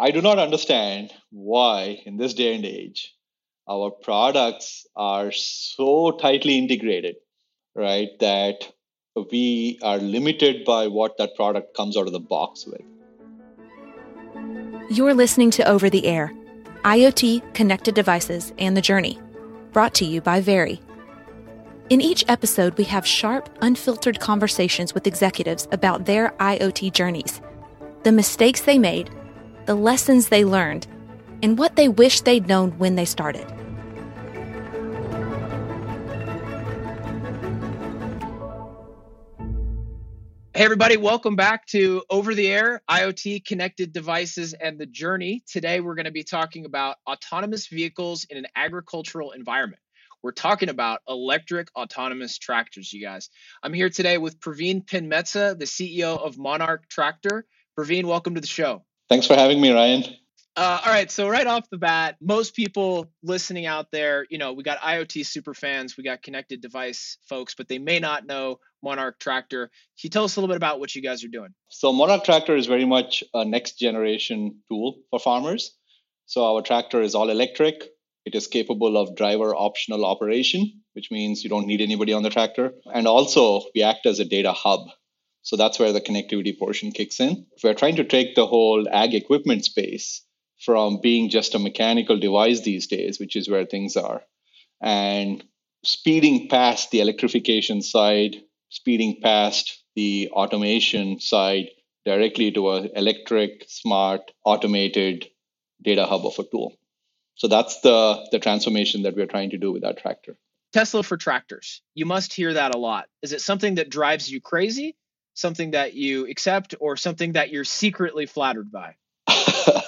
I do not understand why, in this day and age, our products are so tightly integrated, right, that we are limited by what that product comes out of the box with. You're listening to Over the Air IoT, connected devices, and the journey, brought to you by Very. In each episode, we have sharp, unfiltered conversations with executives about their IoT journeys, the mistakes they made, the lessons they learned, and what they wish they'd known when they started. Hey, everybody, welcome back to Over the Air IoT Connected Devices and the Journey. Today, we're going to be talking about autonomous vehicles in an agricultural environment. We're talking about electric autonomous tractors, you guys. I'm here today with Praveen Penmetsa, the CEO of Monarch Tractor. Praveen, welcome to the show. Thanks for having me, Ryan. Uh, all right, so right off the bat, most people listening out there, you know, we got IoT super fans, we got connected device folks, but they may not know Monarch Tractor. Can you tell us a little bit about what you guys are doing? So, Monarch Tractor is very much a next generation tool for farmers. So, our tractor is all electric. It is capable of driver optional operation, which means you don't need anybody on the tractor. And also, we act as a data hub. So, that's where the connectivity portion kicks in. If we're trying to take the whole ag equipment space from being just a mechanical device these days, which is where things are, and speeding past the electrification side speeding past the automation side directly to an electric, smart, automated data hub of a tool. So that's the, the transformation that we're trying to do with our tractor. Tesla for tractors. You must hear that a lot. Is it something that drives you crazy, something that you accept, or something that you're secretly flattered by?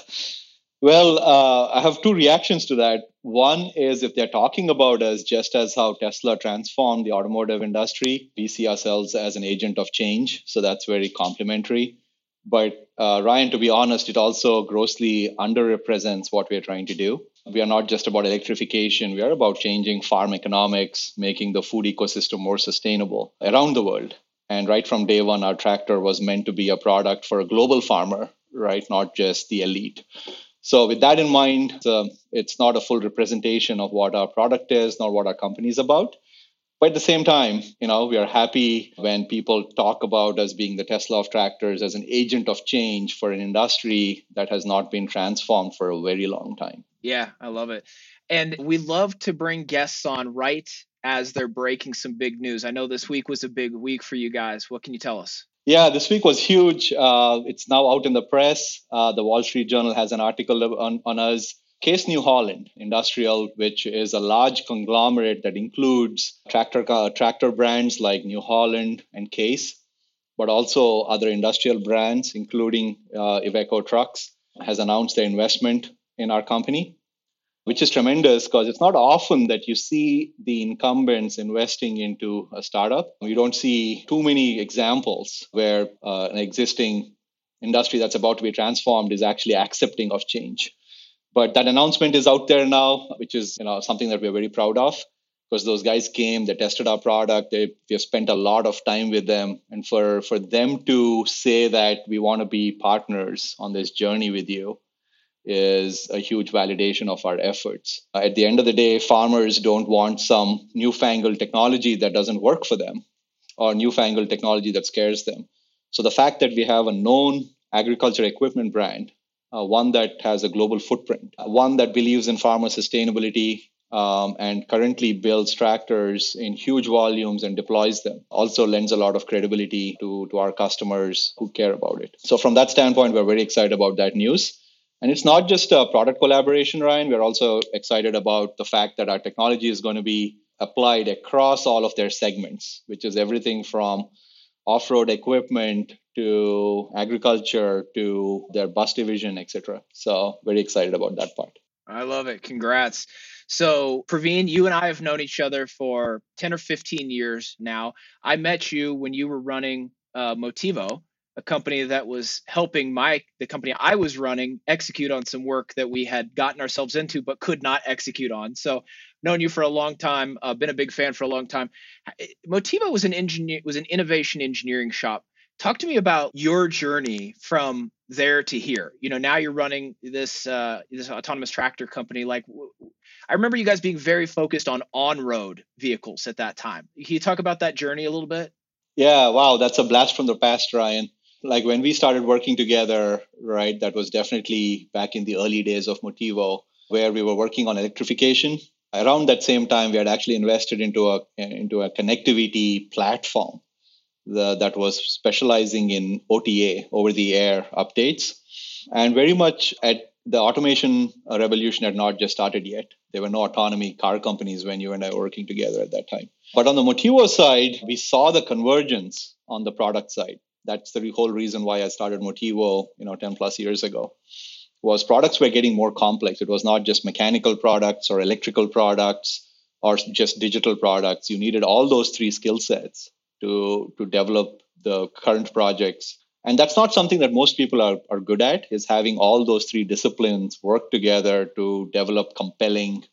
Well, uh, I have two reactions to that. One is if they're talking about us just as how Tesla transformed the automotive industry, we see ourselves as an agent of change. So that's very complimentary. But uh, Ryan, to be honest, it also grossly underrepresents what we're trying to do. We are not just about electrification, we are about changing farm economics, making the food ecosystem more sustainable around the world. And right from day one, our tractor was meant to be a product for a global farmer, right? Not just the elite. So, with that in mind, uh, it's not a full representation of what our product is, nor what our company is about. But at the same time, you know, we are happy when people talk about us being the Tesla of tractors as an agent of change for an industry that has not been transformed for a very long time. Yeah, I love it. And we love to bring guests on right as they're breaking some big news. I know this week was a big week for you guys. What can you tell us? Yeah, this week was huge. Uh, it's now out in the press. Uh, the Wall Street Journal has an article on, on us. Case New Holland Industrial, which is a large conglomerate that includes tractor tractor brands like New Holland and Case, but also other industrial brands, including uh, Iveco Trucks, has announced their investment in our company which is tremendous because it's not often that you see the incumbents investing into a startup. You don't see too many examples where uh, an existing industry that's about to be transformed is actually accepting of change. But that announcement is out there now, which is you know something that we're very proud of because those guys came, they tested our product, they we have spent a lot of time with them, and for for them to say that we want to be partners on this journey with you is a huge validation of our efforts. At the end of the day, farmers don't want some newfangled technology that doesn't work for them or newfangled technology that scares them. So the fact that we have a known agriculture equipment brand, uh, one that has a global footprint, one that believes in farmer sustainability um, and currently builds tractors in huge volumes and deploys them also lends a lot of credibility to, to our customers who care about it. So, from that standpoint, we're very excited about that news. And it's not just a product collaboration, Ryan. We're also excited about the fact that our technology is going to be applied across all of their segments, which is everything from off road equipment to agriculture to their bus division, etc. So, very excited about that part. I love it. Congrats. So, Praveen, you and I have known each other for 10 or 15 years now. I met you when you were running uh, Motivo a company that was helping my the company I was running execute on some work that we had gotten ourselves into but could not execute on. So known you for a long time, uh, been a big fan for a long time. Motivo was an engineer was an innovation engineering shop. Talk to me about your journey from there to here. You know, now you're running this uh, this autonomous tractor company. Like, I remember you guys being very focused on on-road vehicles at that time. Can you talk about that journey a little bit? Yeah, wow, that's a blast from the past, Ryan. Like when we started working together, right? That was definitely back in the early days of Motivo, where we were working on electrification. Around that same time, we had actually invested into a into a connectivity platform the, that was specializing in OTA, over the air updates. And very much at the automation revolution had not just started yet. There were no autonomy car companies when you and I were working together at that time. But on the Motivo side, we saw the convergence on the product side. That's the whole reason why I started Motivo, you know, 10 plus years ago. Was products were getting more complex. It was not just mechanical products or electrical products or just digital products. You needed all those three skill sets to to develop the current projects and that's not something that most people are, are good at is having all those three disciplines work together to develop compelling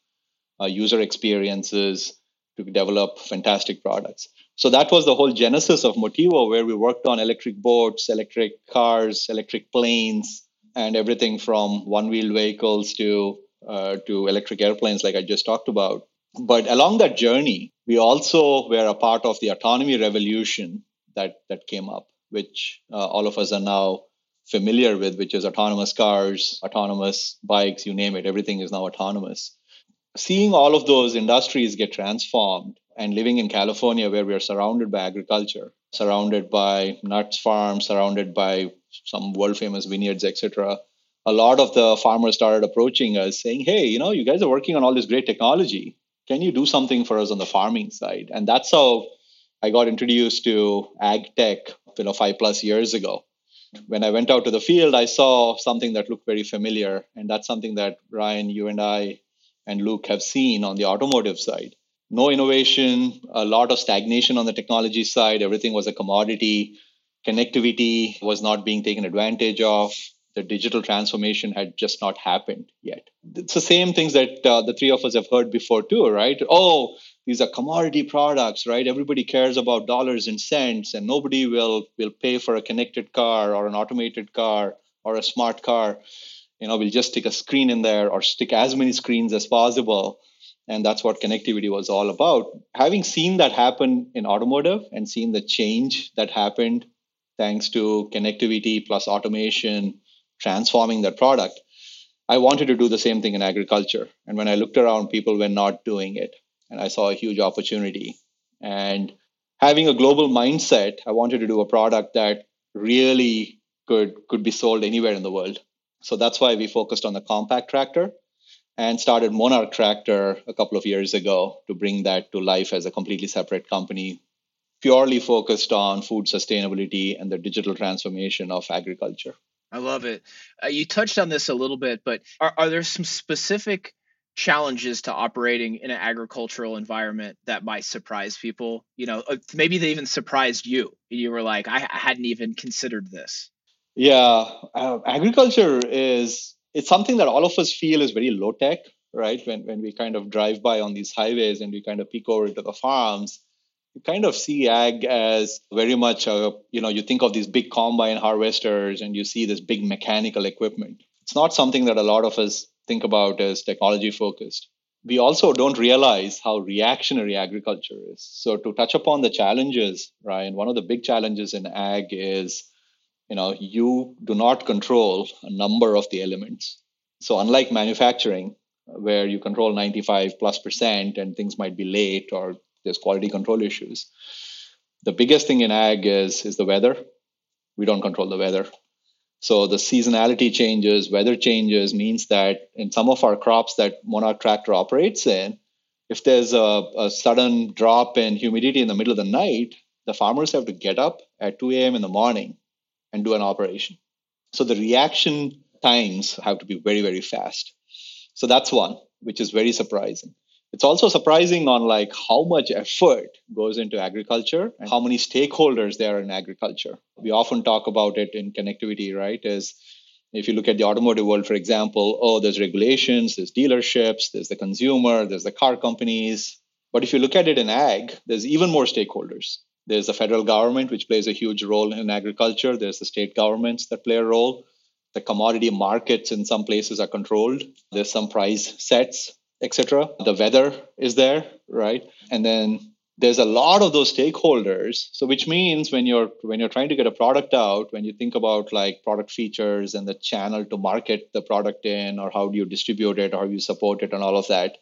uh, user experiences to develop fantastic products so that was the whole genesis of motivo where we worked on electric boats electric cars electric planes and everything from one wheel vehicles to uh, to electric airplanes like i just talked about but along that journey, we also were a part of the autonomy revolution that, that came up, which uh, all of us are now familiar with, which is autonomous cars, autonomous bikes, you name it, everything is now autonomous. Seeing all of those industries get transformed and living in California, where we are surrounded by agriculture, surrounded by nuts farms, surrounded by some world famous vineyards, etc., a lot of the farmers started approaching us saying, Hey, you know, you guys are working on all this great technology can you do something for us on the farming side? And that's how I got introduced to ag tech, you know, five plus years ago. When I went out to the field, I saw something that looked very familiar, and that's something that Ryan, you and I, and Luke have seen on the automotive side. No innovation, a lot of stagnation on the technology side. Everything was a commodity. Connectivity was not being taken advantage of the digital transformation had just not happened yet. It's the same things that uh, the three of us have heard before too, right? Oh, these are commodity products, right? Everybody cares about dollars and cents, and nobody will will pay for a connected car or an automated car or a smart car. You know, we'll just stick a screen in there or stick as many screens as possible. And that's what connectivity was all about. Having seen that happen in automotive and seen the change that happened thanks to connectivity plus automation transforming that product. I wanted to do the same thing in agriculture. And when I looked around, people were not doing it. And I saw a huge opportunity. And having a global mindset, I wanted to do a product that really could, could be sold anywhere in the world. So that's why we focused on the compact tractor and started Monarch Tractor a couple of years ago to bring that to life as a completely separate company, purely focused on food sustainability and the digital transformation of agriculture. I love it. Uh, you touched on this a little bit, but are, are there some specific challenges to operating in an agricultural environment that might surprise people? You know, uh, maybe they even surprised you. You were like, I, I hadn't even considered this. Yeah, uh, agriculture is it's something that all of us feel is very low tech, right? When when we kind of drive by on these highways and we kind of peek over to the farms, you kind of see ag as very much a, you know, you think of these big combine harvesters and you see this big mechanical equipment. It's not something that a lot of us think about as technology focused. We also don't realize how reactionary agriculture is. So to touch upon the challenges, Ryan, one of the big challenges in ag is, you know, you do not control a number of the elements. So unlike manufacturing, where you control 95 plus percent and things might be late or there's quality control issues. The biggest thing in ag is, is the weather. We don't control the weather. So the seasonality changes, weather changes means that in some of our crops that Monarch Tractor operates in, if there's a, a sudden drop in humidity in the middle of the night, the farmers have to get up at 2 a.m. in the morning and do an operation. So the reaction times have to be very, very fast. So that's one, which is very surprising it's also surprising on like how much effort goes into agriculture and how many stakeholders there are in agriculture we often talk about it in connectivity right is if you look at the automotive world for example oh there's regulations there's dealerships there's the consumer there's the car companies but if you look at it in ag there's even more stakeholders There's the federal government, which plays a huge role in agriculture. There's the state governments that play a role. The commodity markets in some places are controlled. There's some price sets, etc. The weather is there, right? And then there's a lot of those stakeholders so which means when you're when you're trying to get a product out when you think about like product features and the channel to market the product in or how do you distribute it or how you support it and all of that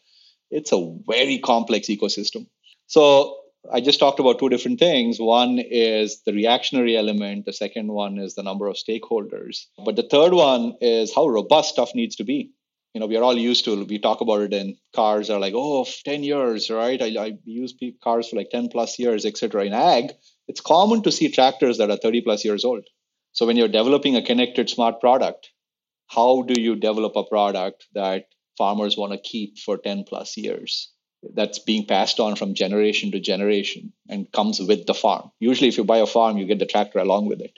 it's a very complex ecosystem so i just talked about two different things one is the reactionary element the second one is the number of stakeholders but the third one is how robust stuff needs to be you know, we are all used to, we talk about it in cars are like, oh, 10 years, right? I, I use cars for like 10 plus years, etc. In ag, it's common to see tractors that are 30 plus years old. So when you're developing a connected smart product, how do you develop a product that farmers want to keep for 10 plus years? That's being passed on from generation to generation and comes with the farm. Usually, if you buy a farm, you get the tractor along with it.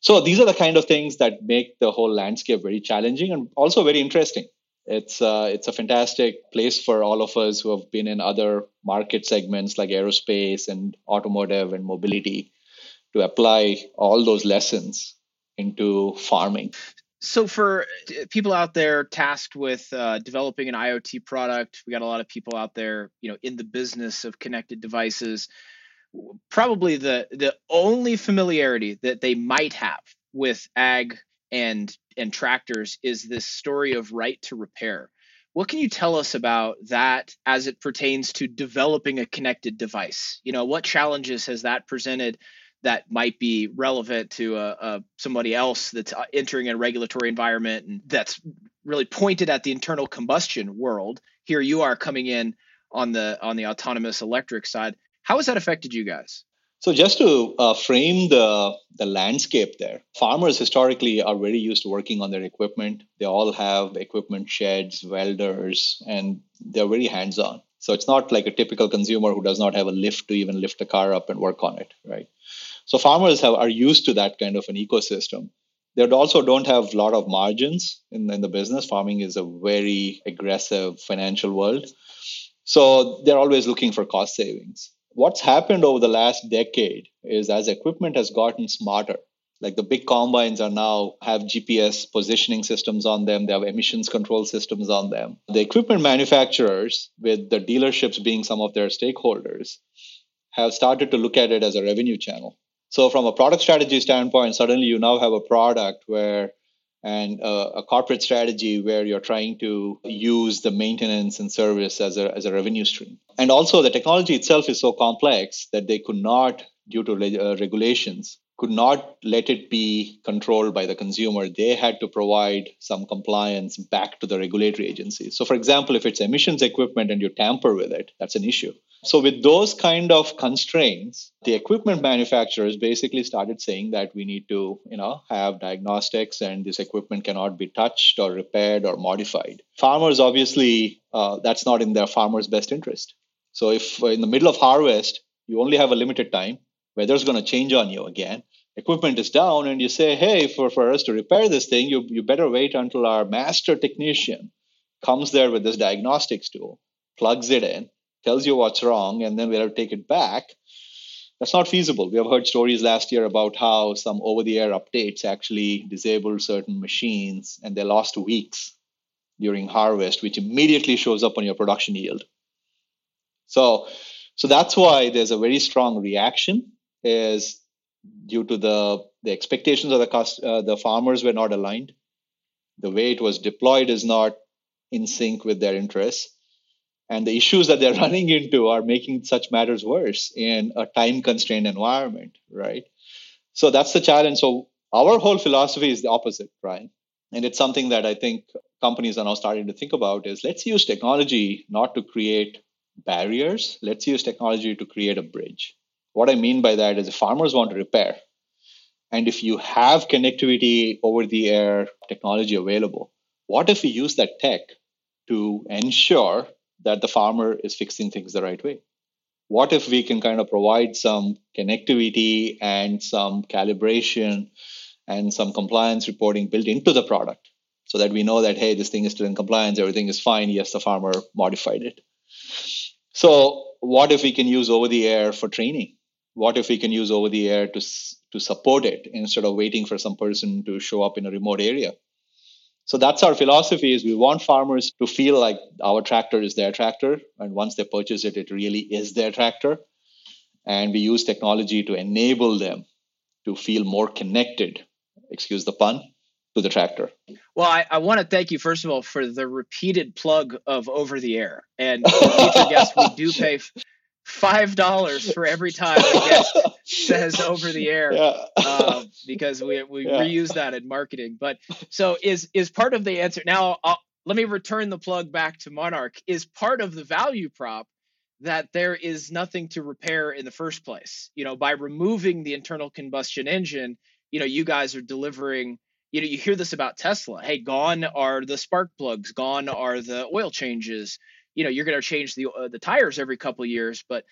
So these are the kind of things that make the whole landscape very challenging and also very interesting. It's uh, it's a fantastic place for all of us who have been in other market segments like aerospace and automotive and mobility to apply all those lessons into farming. So, for people out there tasked with uh, developing an IoT product, we got a lot of people out there, you know, in the business of connected devices probably the the only familiarity that they might have with ag and and tractors is this story of right to repair. What can you tell us about that as it pertains to developing a connected device? You know, what challenges has that presented that might be relevant to a, a somebody else that's uh, entering a regulatory environment and that's really pointed at the internal combustion world? Here you are coming in on the on the autonomous electric side. How has that affected you guys? So just to uh, frame the the landscape there, farmers historically are very used to working on their equipment. They all have equipment sheds, welders, and they're very hands-on. So it's not like a typical consumer who does not have a lift to even lift a car up and work on it, right? So farmers have, are used to that kind of an ecosystem. They also don't have a lot of margins in, in the business. Farming is a very aggressive financial world. So they're always looking for cost savings what's happened over the last decade is as equipment has gotten smarter like the big combines are now have gps positioning systems on them they have emissions control systems on them the equipment manufacturers with the dealerships being some of their stakeholders have started to look at it as a revenue channel so from a product strategy standpoint suddenly you now have a product where and a corporate strategy where you're trying to use the maintenance and service as a, as a revenue stream. And also, the technology itself is so complex that they could not, due to uh, regulations, could not let it be controlled by the consumer. They had to provide some compliance back to the regulatory agencies. So, for example, if it's emissions equipment and you tamper with it, that's an issue. So, with those kind of constraints, the equipment manufacturers basically started saying that we need to, you know, have diagnostics and this equipment cannot be touched or repaired or modified. Farmers, obviously, uh, that's not in their farmers' best interest. So, if in the middle of harvest, you only have a limited time, weather's going to change on you again equipment is down and you say hey for, for us to repair this thing you, you better wait until our master technician comes there with this diagnostics tool plugs it in tells you what's wrong and then we have to take it back. That's not feasible. We have heard stories last year about how some over the air updates actually disabled certain machines and they lost weeks during harvest which immediately shows up on your production yield. So so that's why there's a very strong reaction is due to the the expectations of the cost, uh, the farmers were not aligned. The way it was deployed is not in sync with their interests, and the issues that they're running into are making such matters worse in a time constrained environment, right? So that's the challenge. So our whole philosophy is the opposite, right? And it's something that I think companies are now starting to think about is let's use technology not to create barriers. Let's use technology to create a bridge what I mean by that is if farmers want to repair, and if you have connectivity over the air technology available, what if we use that tech to ensure that the farmer is fixing things the right way? What if we can kind of provide some connectivity and some calibration and some compliance reporting built into the product so that we know that, hey, this thing is still in compliance, everything is fine. Yes, the farmer modified it. So, what if we can use over the air for training? what if we can use over the air to to support it instead of waiting for some person to show up in a remote area so that's our philosophy is we want farmers to feel like our tractor is their tractor and once they purchase it it really is their tractor. And we use technology to enable them to feel more connected excuse the pun to the tractor. Well i, I want to thank you first of all for the repeated plug of over the air. And future guests we do pay five dollars for every time a guest says over the air yeah. uh, because we we yeah. reuse that in marketing. But so is is part of the answer now. I'll, let me return the plug back to Monarch. Is part of the value prop that there is nothing to repair in the first place. You know, by removing the internal combustion engine, you know, you guys are delivering. You know, you hear this about Tesla. Hey, gone are the spark plugs. Gone are the oil changes you know you're going to change the uh, the tires every couple years but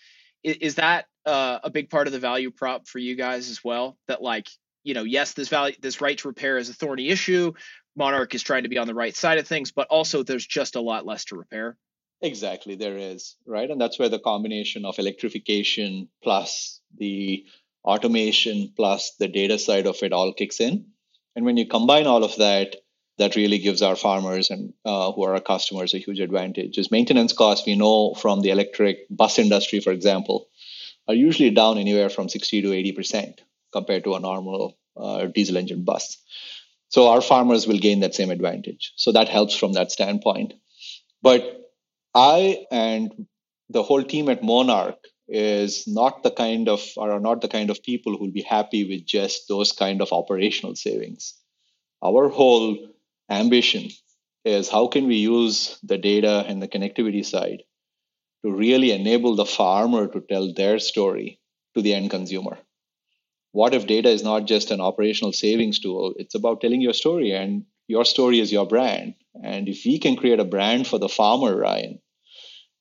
is, is that uh, a big part of the value prop for you guys as well? That like you know yes this value this right to repair is a thorny issue monarch is trying to be on the right side of things but also there's just a lot less to repair. Exactly there is right? And that's where the combination of electrification plus the automation plus the data side of it all kicks in. And when you combine all of that that really gives our farmers and uh, who are our customers a huge advantage. Is maintenance costs we know from the electric bus industry for example are usually down anywhere from 60 to 80 percent compared to a normal uh, diesel engine bus. So our farmers will gain that same advantage. So that helps from that standpoint. But i and the whole team at monarch is not the kind of are not the kind of people who will be happy with just those kind of operational savings. Our whole ambition is how can we use the data and the connectivity side to really enable the farmer to tell their story to the end consumer? What if data is not just an operational savings tool? It's about telling your story and your story is your brand. And if we can create a brand for the farmer ryan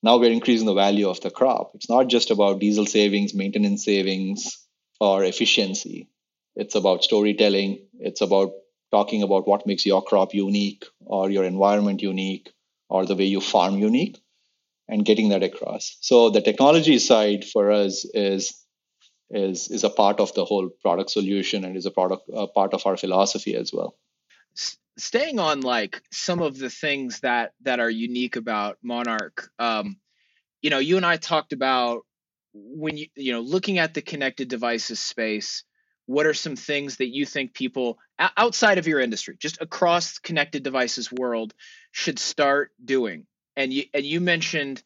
now we're increasing the value of the crop. It's not just about diesel savings maintenance savings or efficiency. It's about storytelling. It's about talking about what makes your crop unique or your environment unique or the way you farm unique and getting that across. So the technology side for us is is is a part of the whole product solution and is a product a part of our philosophy as well. Staying on like some of the things that that are unique about Monarch, um, you know, you and I talked about when you you know looking at the connected devices space what are some things that you think people outside of your industry just across connected devices world should start doing? And you and you mentioned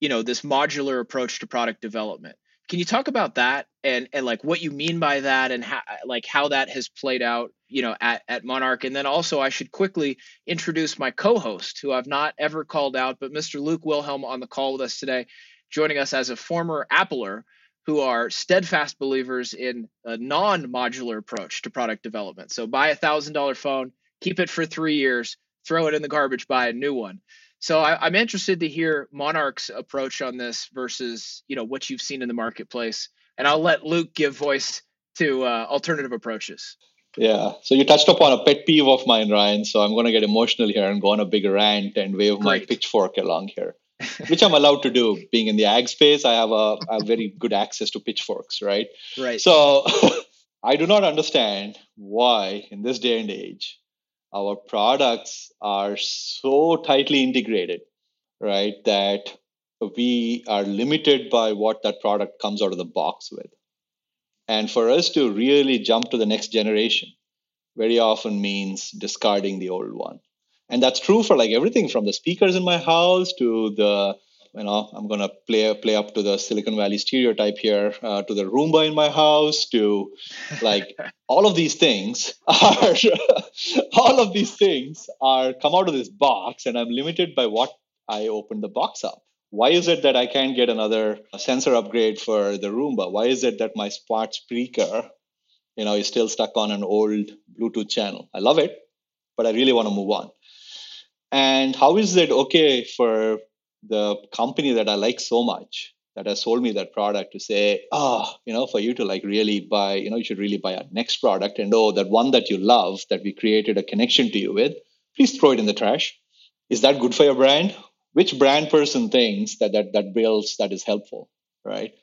you know this modular approach to product development. Can you talk about that and and like what you mean by that and how like how that has played out you know at, at monarch? And then also i should quickly introduce my co-host who i've not ever called out but mr luke wilhelm on the call with us today joining us as a former appler who are steadfast believers in a non-modular approach to product development. So buy a thousand dollar phone, keep it for three years, throw it in the garbage, buy a new one. So I, am interested to hear Monarch's approach on this versus you know what you've seen in the marketplace, and I'll let Luke give voice to uh, alternative approaches. Yeah. So you touched upon a pet peeve of mine, Ryan. So I'm going to get emotional here and go on a big rant and wave Great. my pitchfork along here which I'm allowed to do. Being in the ag space, I have a, have very good access to pitchforks, right? Right. So I do not understand why in this day and age our products are so tightly integrated, right? That we are limited by what that product comes out of the box with. And for us to really jump to the next generation very often means discarding the old one and that's true for like everything from the speakers in my house to the you know i'm going to play play up to the silicon valley stereotype here uh, to the roomba in my house to like all of these things are all of these things are come out of this box and i'm limited by what i opened the box up. Why is it that i can't get another sensor upgrade for the roomba? Why is it that my smart speaker you know is still stuck on an old bluetooth channel? I love it but i really want to move on and how is it okay for the company that I like so much that has sold me that product to say, oh, you know, for you to like really buy, you know, you should really buy our next product and oh, that one that you love that we created a connection to you with, please throw it in the trash. Is that good for your brand? Which brand person thinks that that that builds that is helpful, right?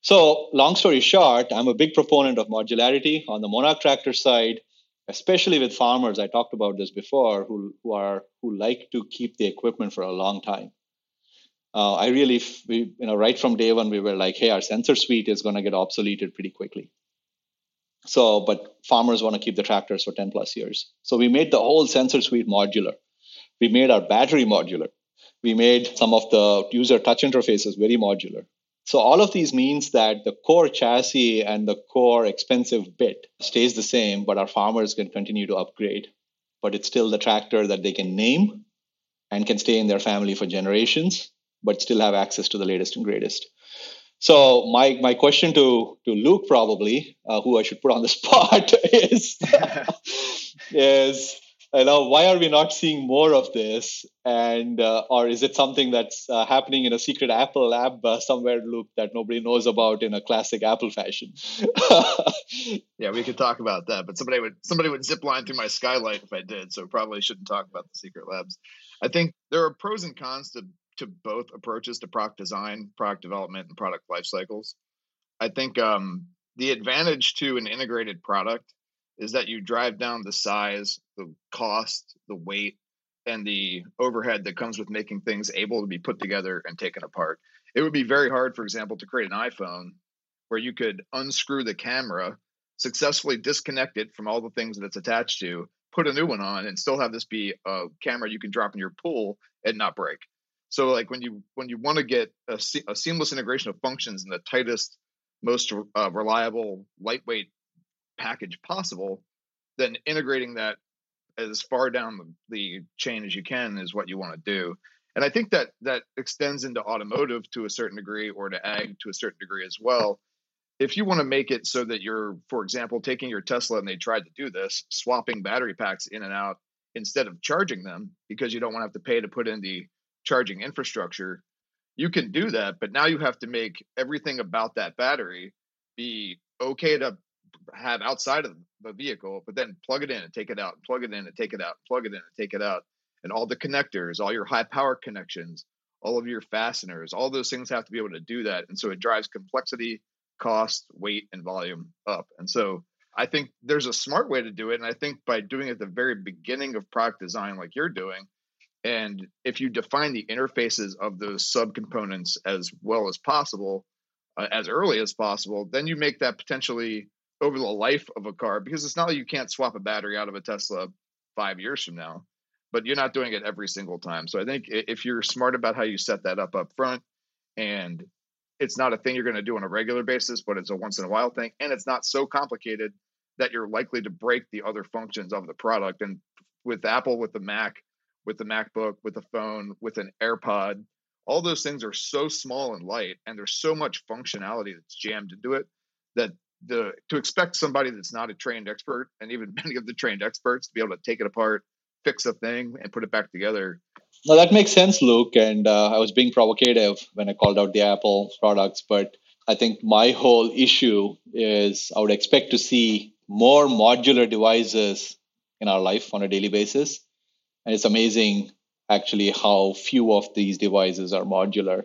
So, long story short, I'm a big proponent of modularity on the Monarch tractor side, especially with farmers. I talked about this before, who, who are who like to keep the equipment for a long time. Uh, I really, we, you know, right from day one, we were like, hey, our sensor suite is going to get obsoleted pretty quickly. So, but farmers want to keep the tractors for 10 plus years. So we made the whole sensor suite modular. We made our battery modular. We made some of the user touch interfaces very modular. So all of these means that the core chassis and the core expensive bit stays the same, but our farmers can continue to upgrade. But it's still the tractor that they can name and can stay in their family for generations, but still have access to the latest and greatest. So my my question to to Luke probably, uh, who I should put on the spot, is is you know why are we not seeing more of this? And uh, or is it something that's uh, happening in a secret apple lab uh, somewhere luke that nobody knows about in a classic apple fashion? Yeah we could talk about that but somebody would somebody would zip line through my skylight if i did so probably shouldn't talk about the secret labs. I think there are pros and cons to to both approaches to product design product development and product life cycles. I think um, the advantage to an integrated product is that you drive down the size, the cost, the weight, and the overhead that comes with making things able to be put together and taken apart. It would be very hard, for example, to create an iPhone where you could unscrew the camera, successfully disconnect it from all the things that it's attached to, put a new one on, and still have this be a camera you can drop in your pool and not break. So, like when you when you want to get a, a seamless integration of functions in the tightest, most uh, reliable, lightweight package possible, then integrating that as far down the, chain as you can is what you want to do. And I think that that extends into automotive to a certain degree or to ag to a certain degree as well. If you want to make it so that you're, for example, taking your Tesla and they tried to do this, swapping battery packs in and out instead of charging them because you don't want to have to pay to put in the charging infrastructure, you can do that. But now you have to make everything about that battery be okay to have outside of the vehicle, but then plug it in and take it out, plug it in and take it out, plug it in and take it out. And all the connectors, all your high power connections, all of your fasteners, all those things have to be able to do that. And so it drives complexity, cost, weight, and volume up. And so I think there's a smart way to do it. And I think by doing it at the very beginning of product design, like you're doing, and if you define the interfaces of those subcomponents as well as possible, uh, as early as possible, then you make that potentially over the life of a car because it's not like you can't swap a battery out of a Tesla five years from now, but you're not doing it every single time. So I think if you're smart about how you set that up up front and it's not a thing you're going to do on a regular basis, but it's a once in a while thing, and it's not so complicated that you're likely to break the other functions of the product. And with Apple, with the Mac, with the MacBook, with the phone, with an AirPod, all those things are so small and light, and there's so much functionality that's jammed into it that the to expect somebody that's not a trained expert and even many of the trained experts to be able to take it apart fix a thing and put it back together. No that makes sense luke and uh, i was being provocative when i called out the apple products but i think my whole issue is i would expect to see more modular devices in our life on a daily basis and it's amazing actually how few of these devices are modular.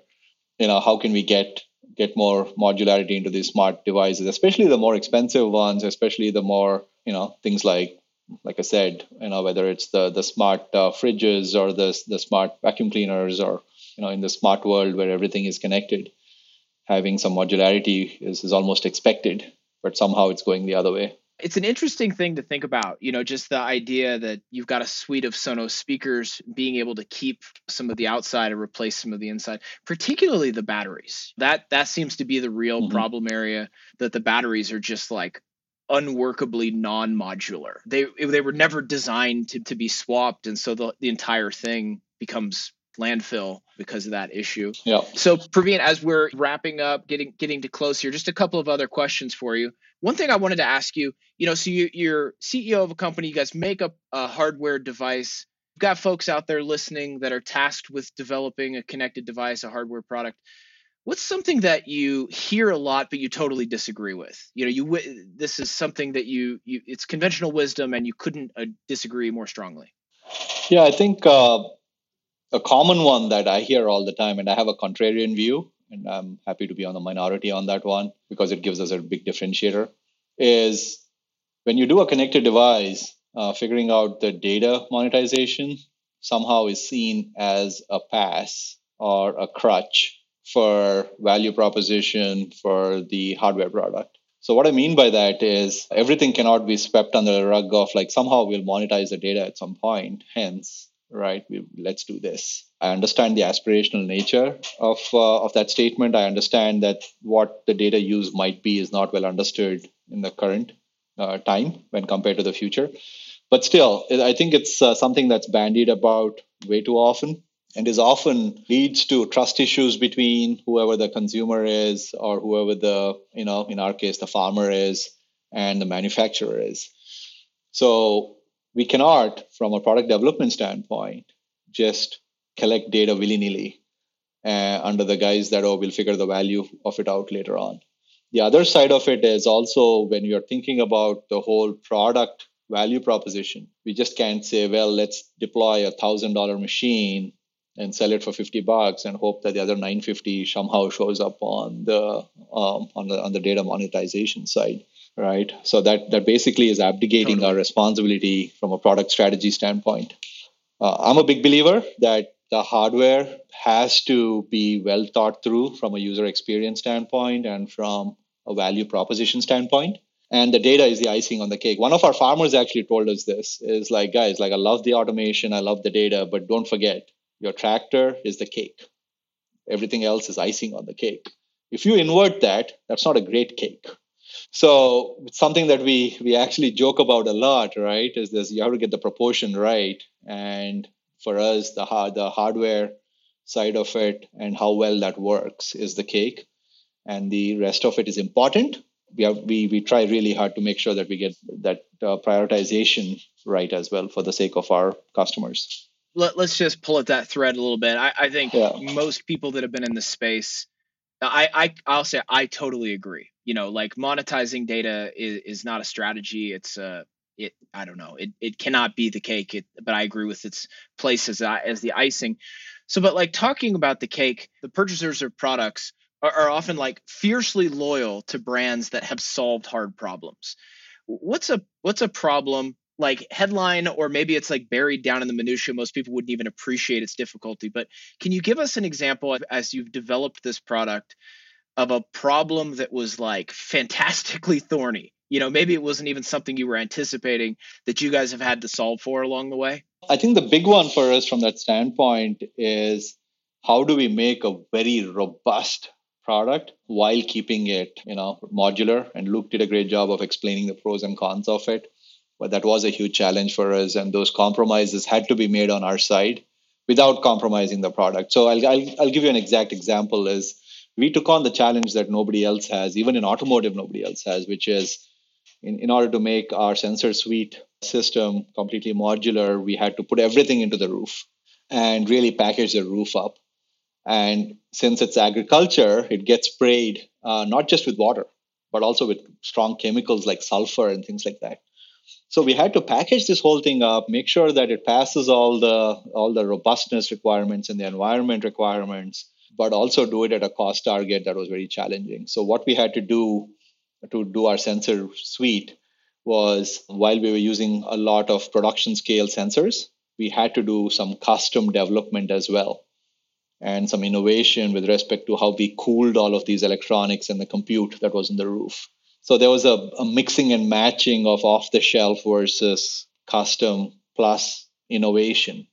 You know how can we get get more modularity into these smart devices, especially the more expensive ones, especially the more, you know, things like, like I said, you know, whether it's the the smart uh, fridges or the the smart vacuum cleaners or, you know, in the smart world where everything is connected, having some modularity is, is almost expected, but somehow it's going the other way it's an interesting thing to think about you know just the idea that you've got a suite of sonos speakers being able to keep some of the outside and replace some of the inside particularly the batteries that that seems to be the real mm-hmm. problem area that the batteries are just like unworkably non-modular they they were never designed to, to be swapped and so the, the entire thing becomes landfill because of that issue. Yeah. So Praveen, as we're wrapping up, getting getting to close here, just a couple of other questions for you. One thing I wanted to ask you, you know, so you, are CEO of a company, you guys make up a hardware device. You've got folks out there listening that are tasked with developing a connected device, a hardware product. What's something that you hear a lot but you totally disagree with? You know, you this is something that you, you it's conventional wisdom and you couldn't uh, disagree more strongly. Yeah, I think uh, a common one that I hear all the time, and I have a contrarian view, and I'm happy to be on the minority on that one because it gives us a big differentiator, is when you do a connected device, uh, figuring out the data monetization somehow is seen as a pass or a crutch for value proposition for the hardware product. So what I mean by that is everything cannot be swept under the rug of like somehow we'll monetize the data at some point. Hence, right, we, let's do this. I understand the aspirational nature of uh, of that statement. I understand that what the data use might be is not well understood in the current uh, time when compared to the future. But still, I think it's uh, something that's bandied about way too often and is often leads to trust issues between whoever the consumer is or whoever the you know in our case the farmer is and the manufacturer is so we cannot from a product development standpoint just collect data willy-nilly uh, under the guise that oh we'll figure the value of it out later on. The other side of it is also when you're thinking about the whole product value proposition we just can't say well let's deploy a thousand dollar machine and sell it for 50 bucks and hope that the other 950 somehow shows up on the um, on the on the data monetization side right so that that basically is abdicating totally. our responsibility from a product strategy standpoint uh, i'm a big believer that the hardware has to be well thought through from a user experience standpoint and from a value proposition standpoint and the data is the icing on the cake one of our farmers actually told us this is like guys like i love the automation i love the data but don't forget your tractor is the cake. Everything else is icing on the cake. If you invert that, that's not a great cake. So it's something that we we actually joke about a lot, right? Is this you have to get the proportion right, and for us, the hard, the hardware side of it and how well that works is the cake, and the rest of it is important. We have we we try really hard to make sure that we get that uh, prioritization right as well for the sake of our customers let, us just pull at that thread a little bit. I, I think yeah. most people that have been in this space, I, I I'll say I totally agree. You know, like monetizing data is, is not a strategy. It's a it I don't know. It it cannot be the cake. It, but I agree with its place as as the icing. So, but like talking about the cake, the purchasers of products are, are often like fiercely loyal to brands that have solved hard problems. What's a what's a problem like headline or maybe it's like buried down in the minutia most people wouldn't even appreciate its difficulty but can you give us an example as you've developed this product of a problem that was like fantastically thorny. You know maybe it wasn't even something you were anticipating that you guys have had to solve for along the way. I think the big one for us from that standpoint is how do we make a very robust product while keeping it you know modular? And luke did a great job of explaining the pros and cons of it but that was a huge challenge for us and those compromises had to be made on our side without compromising the product. So i'll, I'll, I'll give you an exact example is we took on the challenge that nobody else has even in automotive nobody else has which is in, in order to make our sensor suite system completely modular we had to put everything into the roof and really package the roof up. And since it's agriculture it gets sprayed uh, not just with water but also with strong chemicals like sulfur and things like that. So we had to package this whole thing up, make sure that it passes all the all the robustness requirements and the environment requirements, but also do it at a cost target that was very challenging. So what we had to do to do our sensor suite was while we were using a lot of production scale sensors, we had to do some custom development as well and some innovation with respect to how we cooled all of these electronics and the compute that was in the roof. So there was a, a mixing and matching of off the shelf versus custom plus innovation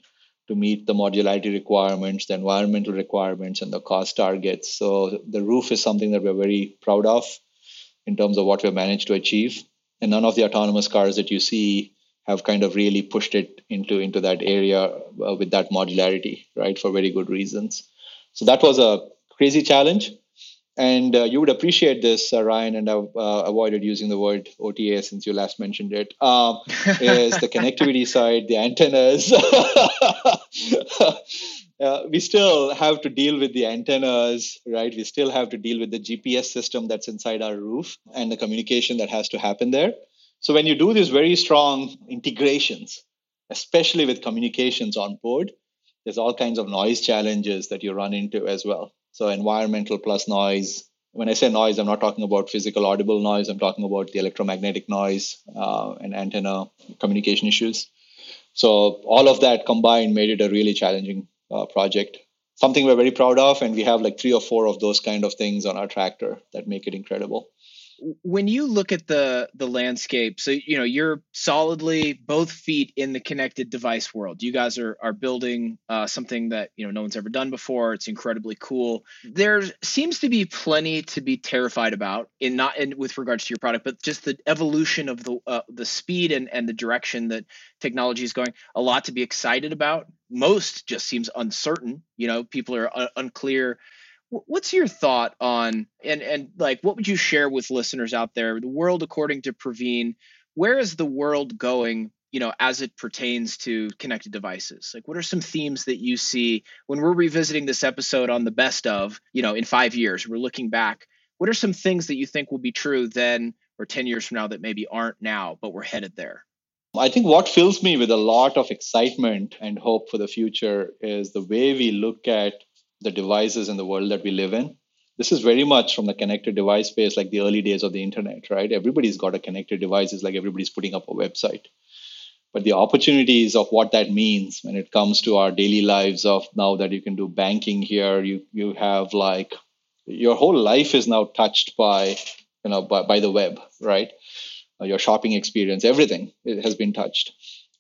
to meet the modularity requirements, the environmental requirements, and the cost targets. So the roof is something that we're very proud of in terms of what we've managed to achieve. And none of the autonomous cars that you see have kind of really pushed it into into that area uh, with that modularity, right? For very good reasons. So that was a crazy challenge, and uh, you would appreciate this, uh, Ryan, and I've uh, avoided using the word OTA since you last mentioned it. Um, is the connectivity side, the antennas. Uh, we still have to deal with the antennas, right? We still have to deal with the GPS system that's inside our roof and the communication that has to happen there. So when you do these very strong integrations, especially with communications on board, there's all kinds of noise challenges that you run into as well. So environmental plus noise. When I say noise, I'm not talking about physical audible noise. I'm talking about the electromagnetic noise uh, and antenna communication issues. So all of that combined made it a really challenging uh, project. Something we're very proud of, and we have like three or four of those kind of things on our tractor that make it incredible when you look at the the landscape so you know you're solidly both feet in the connected device world. You guys are are building uh, something that you know no one's ever done before. It's incredibly cool. There seems to be plenty to be terrified about in not in with regards to your product but just the evolution of the uh, the speed and and the direction that technology is going. A lot to be excited about. Most just seems uncertain. You know people are uh, unclear what's your thought on and and like what would you share with listeners out there? The world according to praveen where is the world going you know as it pertains to connected devices? Like what are some themes that you see when we're revisiting this episode on the best of you know in five years we're looking back what are some things that you think will be true then or 10 years from now that maybe aren't now but we're headed there? I think what fills me with a lot of excitement and hope for the future is the way we look at the devices in the world that we live in. This is very much from the connected device space, like the early days of the internet, right? Everybody's got a connected device, it's like everybody's putting up a website. But the opportunities of what that means when it comes to our daily lives of now that you can do banking here, you you have like your whole life is now touched by you know by, by the web, right? Your shopping experience, everything it has been touched.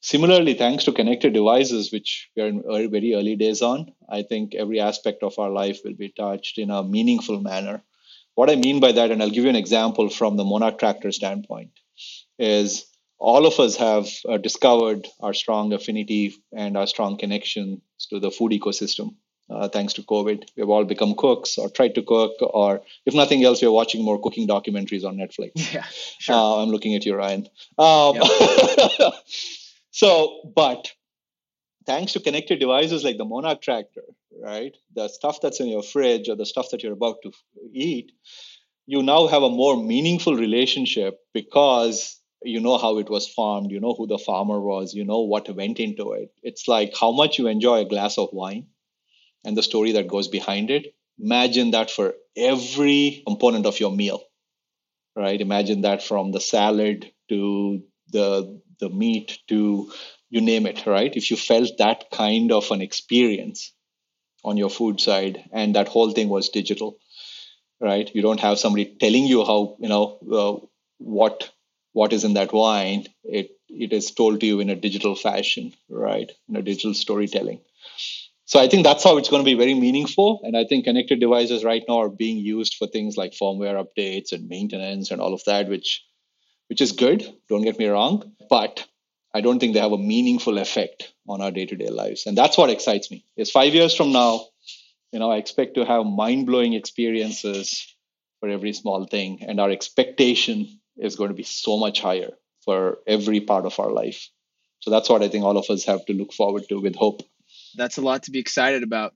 Similarly, thanks to connected devices, which we are in very early days on, I think every aspect of our life will be touched in a meaningful manner. What I mean by that, and I'll give you an example from the Monarch Tractor standpoint, is all of us have uh, discovered our strong affinity and our strong connections to the food ecosystem. Uh, thanks to COVID, we've all become cooks or tried to cook, or if nothing else, we're watching more cooking documentaries on Netflix. Yeah, sure. Uh, I'm looking at you, Ryan. Um, yep. So, but thanks to connected devices like the Monarch Tractor, right? The stuff that's in your fridge or the stuff that you're about to eat, you now have a more meaningful relationship because you know how it was farmed, you know who the farmer was, you know what went into it. It's like how much you enjoy a glass of wine and the story that goes behind it. Imagine that for every component of your meal, right? Imagine that from the salad to the the meat to you name it, right? If you felt that kind of an experience on your food side and that whole thing was digital, right? You don't have somebody telling you how, you know, uh, what what is in that wine. It it is told to you in a digital fashion, right? In a digital storytelling. So I think that's how it's going to be very meaningful. And I think connected devices right now are being used for things like firmware updates and maintenance and all of that, which which is good. Don't get me wrong, but I don't think they have a meaningful effect on our day-to-day lives, and that's what excites me. Is five years from now, you know, I expect to have mind-blowing experiences for every small thing, and our expectation is going to be so much higher for every part of our life. So that's what I think all of us have to look forward to with hope. That's a lot to be excited about.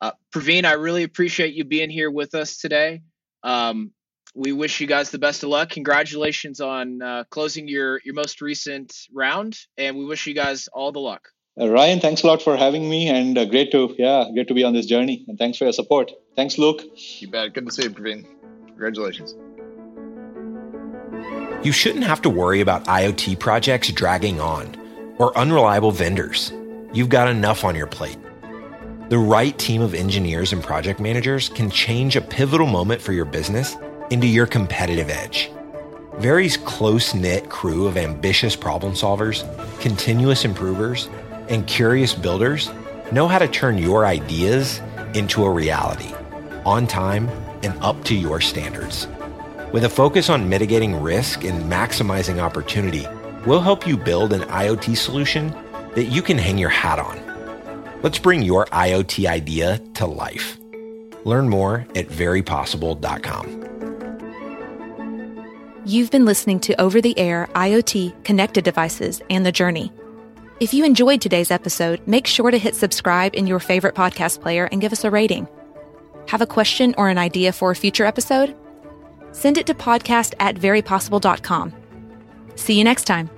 Uh, Praveen, I really appreciate you being here with us today. Um, we wish you guys the best of luck. Congratulations on uh, closing your your most recent round, and we wish you guys all the luck. Uh, Ryan, thanks a lot for having me, and uh, great to yeah, great to be on this journey. And thanks for your support. Thanks, Luke. You bet. Good to see you, Praveen. Congratulations. You shouldn't have to worry about IoT projects dragging on or unreliable vendors. You've got enough on your plate. The right team of engineers and project managers can change a pivotal moment for your business into your competitive edge. Very's close knit crew of ambitious problem solvers, continuous improvers, and curious builders know how to turn your ideas into a reality on time and up to your standards. With a focus on mitigating risk and maximizing opportunity, we'll help you build an IoT solution that you can hang your hat on. Let's bring your IoT idea to life. Learn more at verypossible.com. You've been listening to Over the Air IoT Connected Devices and the Journey. If you enjoyed today's episode, make sure to hit subscribe in your favorite podcast player and give us a rating. Have a question or an idea for a future episode? Send it to podcast at verypossible.com. See you next time.